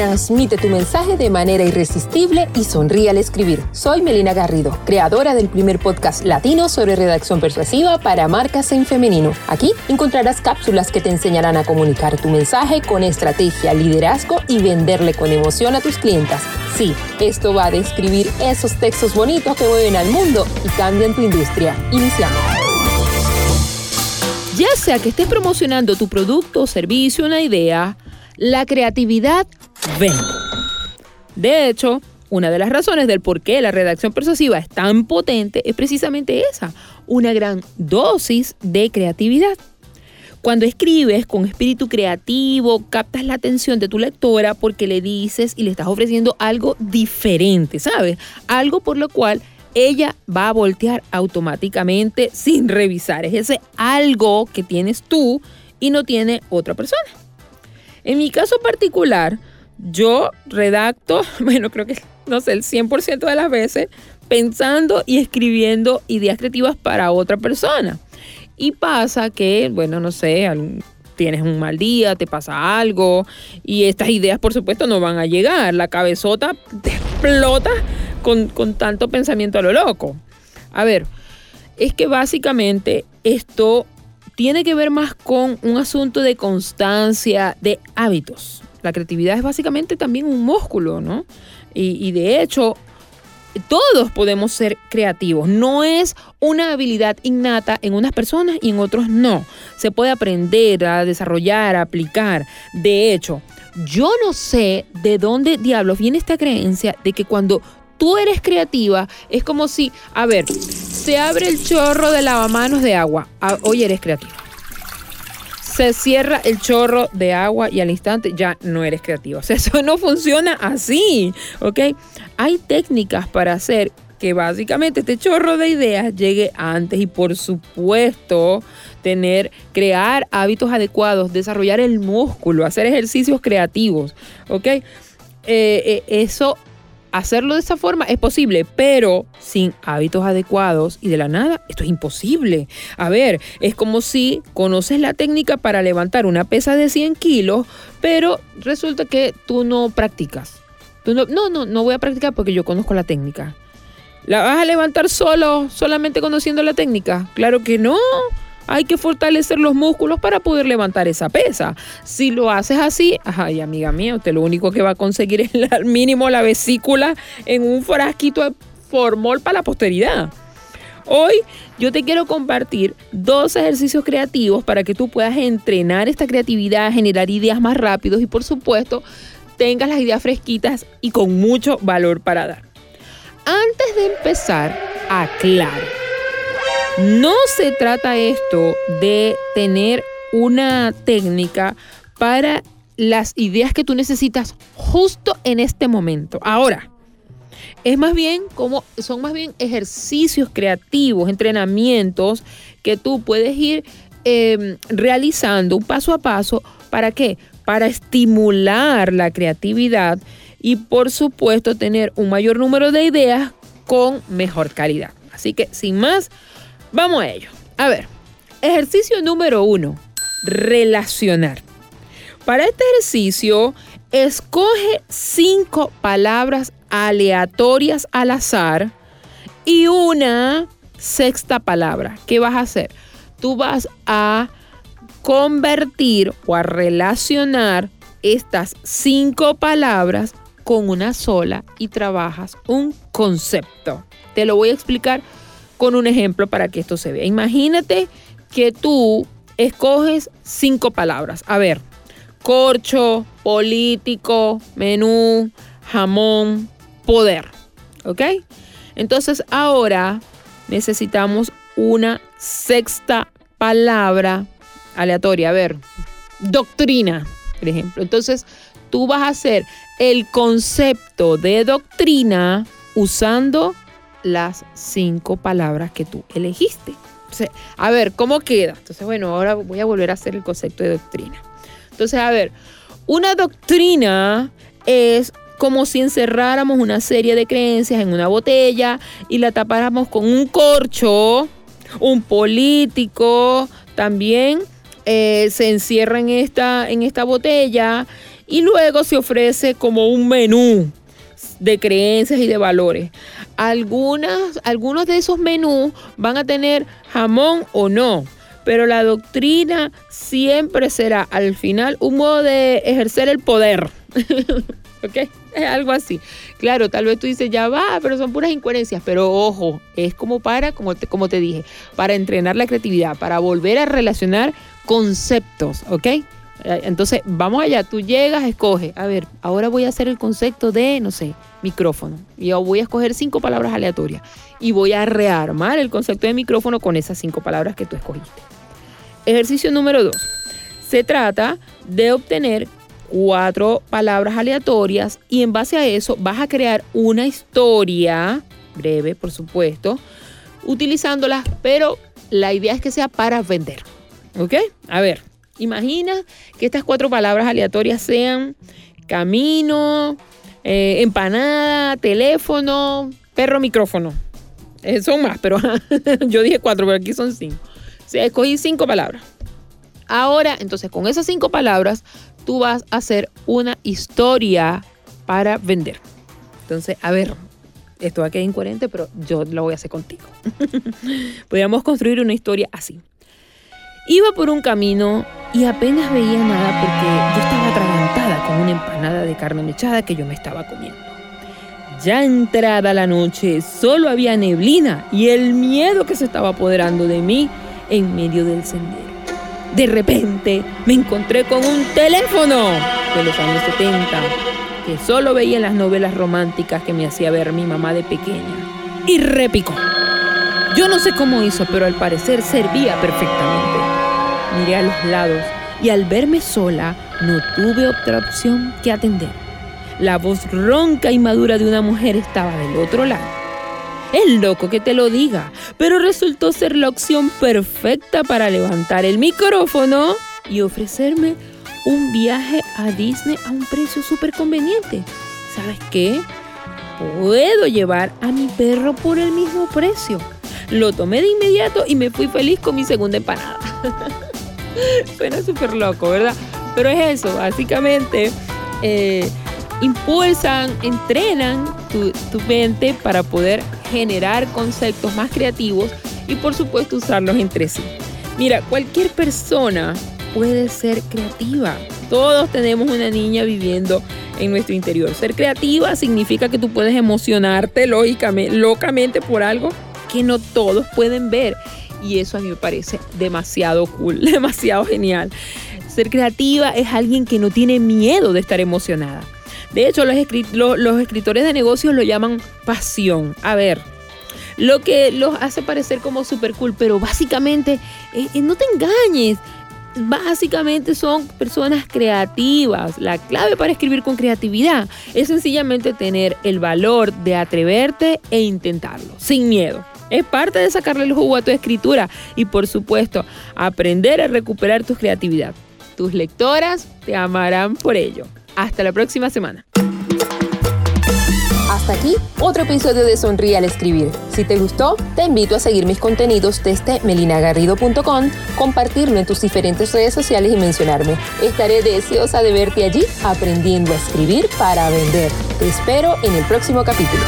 Transmite tu mensaje de manera irresistible y sonríe al escribir. Soy Melina Garrido, creadora del primer podcast latino sobre redacción persuasiva para marcas en femenino. Aquí encontrarás cápsulas que te enseñarán a comunicar tu mensaje con estrategia, liderazgo y venderle con emoción a tus clientas. Sí, esto va a describir esos textos bonitos que mueven al mundo y cambian tu industria. Iniciamos. Ya sea que estés promocionando tu producto o servicio, una idea, la creatividad vende. De hecho, una de las razones del por qué la redacción persuasiva es tan potente es precisamente esa, una gran dosis de creatividad. Cuando escribes con espíritu creativo, captas la atención de tu lectora porque le dices y le estás ofreciendo algo diferente, ¿sabes? Algo por lo cual ella va a voltear automáticamente sin revisar. Es ese algo que tienes tú y no tiene otra persona. En mi caso particular, yo redacto, bueno, creo que, no sé, el 100% de las veces pensando y escribiendo ideas creativas para otra persona. Y pasa que, bueno, no sé, tienes un mal día, te pasa algo y estas ideas, por supuesto, no van a llegar. La cabezota te explota con, con tanto pensamiento a lo loco. A ver, es que básicamente esto tiene que ver más con un asunto de constancia, de hábitos. La creatividad es básicamente también un músculo, ¿no? Y, de hecho, todos podemos ser creativos. No es una habilidad innata en unas personas y en otros no. Se puede aprender a desarrollar, a aplicar. De hecho, yo no sé de dónde diablos viene esta creencia de que cuando tú eres creativa es como si, a ver, se abre el chorro de lavamanos de agua. Hoy eres creativa se cierra el chorro de agua y al instante ya no eres creativo. O sea, eso no funciona así, ¿ok? Hay técnicas para hacer que básicamente este chorro de ideas llegue antes y por supuesto tener, crear hábitos adecuados, desarrollar el músculo, hacer ejercicios creativos, ¿ok? Eh, eh, eso hacerlo de esa forma es posible, pero sin hábitos adecuados y de la nada, esto es imposible. A ver, es como si conoces la técnica para levantar una pesa de 100 kilos, pero resulta que tú no practicas. Tú no, no, no, no voy a practicar porque yo conozco la técnica. ¿La vas a levantar solo, solamente conociendo la técnica? Claro que no hay que fortalecer los músculos para poder levantar esa pesa. Si lo haces así, ay amiga mía, usted lo único que va a conseguir es al mínimo la vesícula en un frasquito de formol para la posteridad. Hoy yo te quiero compartir dos ejercicios creativos para que tú puedas entrenar esta creatividad, generar ideas más rápidos y por supuesto tengas las ideas fresquitas y con mucho valor para dar. Antes de empezar, aclaro no se trata esto de tener una técnica para las ideas que tú necesitas justo en este momento. Ahora, es más bien como son más bien ejercicios creativos, entrenamientos que tú puedes ir em, realizando paso a paso. ¿Para qué? Para estimular la creatividad y por supuesto tener un mayor número de ideas con mejor calidad. Así que sin más, Vamos a ello. A ver, ejercicio número uno, relacionar. Para este ejercicio, escoge cinco palabras aleatorias al azar y una sexta palabra. ¿Qué vas a hacer? Tú vas a convertir o a relacionar estas cinco palabras con una sola y trabajas un concepto. Te lo voy a explicar con un ejemplo para que esto se vea. Imagínate que tú escoges cinco palabras. A ver, corcho, político, menú, jamón, poder. ¿Ok? Entonces ahora necesitamos una sexta palabra aleatoria. A ver, doctrina, por ejemplo. Entonces tú vas a hacer el concepto de doctrina usando las cinco palabras que tú elegiste. a ver, ¿cómo queda? Entonces, bueno, ahora voy a volver a hacer el concepto de doctrina. Entonces, a ver, una doctrina es como si encerráramos una serie de creencias en una botella y la tapáramos con un corcho, un político también eh, se encierra en esta, en esta botella Y luego se ofrece como un menú de creencias y de valores. Algunas, algunos de esos menús van a tener jamón o no, pero la doctrina siempre será al final un modo de ejercer el poder. ¿Ok? Es algo así. Claro, tal vez tú dices, ya va, pero son puras incoherencias. Pero ojo, es como para, como te, como te dije, para entrenar la creatividad, para volver a relacionar conceptos, ¿ok? Entonces, vamos allá, tú llegas, escoge, a ver, ahora voy a hacer el concepto de, no sé, micrófono. Y yo voy a escoger cinco palabras aleatorias y voy a rearmar el concepto de micrófono con esas cinco palabras que tú escogiste. Ejercicio número dos. Se trata de obtener cuatro palabras aleatorias y en base a eso vas a crear una historia, breve por supuesto, utilizándolas, pero la idea es que sea para vender. ¿Ok? A ver, imagina que estas cuatro palabras aleatorias sean camino, eh, empanada, teléfono, perro, micrófono. Eh, son más, pero yo dije cuatro, pero aquí son cinco. O sea, escogí cinco palabras. Ahora, entonces, con esas cinco palabras, tú vas a hacer una historia para vender. Entonces, a ver, esto va a quedar incoherente, pero yo lo voy a hacer contigo. Podríamos construir una historia así. Iba por un camino y apenas veía nada porque yo estaba atragantada con una empanada de carne mechada que yo me estaba comiendo. Ya entrada la noche, solo había neblina y el miedo que se estaba apoderando de mí en medio del sendero. De repente me encontré con un teléfono de los años 70 que solo veía en las novelas románticas que me hacía ver mi mamá de pequeña. Y repicó. Yo no sé cómo hizo, pero al parecer servía perfectamente. Miré a los lados y al verme sola no tuve otra opción que atender. La voz ronca y madura de una mujer estaba del otro lado. Es loco que te lo diga, pero resultó ser la opción perfecta para levantar el micrófono y ofrecerme un viaje a Disney a un precio súper conveniente. ¿Sabes qué? Puedo llevar a mi perro por el mismo precio. Lo tomé de inmediato y me fui feliz con mi segunda empanada. Suena súper loco, ¿verdad? Pero es eso, básicamente. Eh, impulsan, entrenan tu, tu mente para poder generar conceptos más creativos y por supuesto usarlos entre sí. Mira, cualquier persona puede ser creativa. Todos tenemos una niña viviendo en nuestro interior. Ser creativa significa que tú puedes emocionarte lógicamente, locamente por algo que no todos pueden ver. Y eso a mí me parece demasiado cool, demasiado genial. Ser creativa es alguien que no tiene miedo de estar emocionada. De hecho, los, los escritores de negocios lo llaman pasión. A ver, lo que los hace parecer como súper cool, pero básicamente, eh, eh, no te engañes, básicamente son personas creativas. La clave para escribir con creatividad es sencillamente tener el valor de atreverte e intentarlo, sin miedo. Es parte de sacarle el jugo a tu escritura y por supuesto aprender a recuperar tu creatividad. Tus lectoras te amarán por ello. Hasta la próxima semana. Hasta aquí otro episodio de Sonríe al Escribir. Si te gustó, te invito a seguir mis contenidos desde melinagarrido.com, compartirlo en tus diferentes redes sociales y mencionarme. Estaré deseosa de verte allí aprendiendo a escribir para vender. Te espero en el próximo capítulo.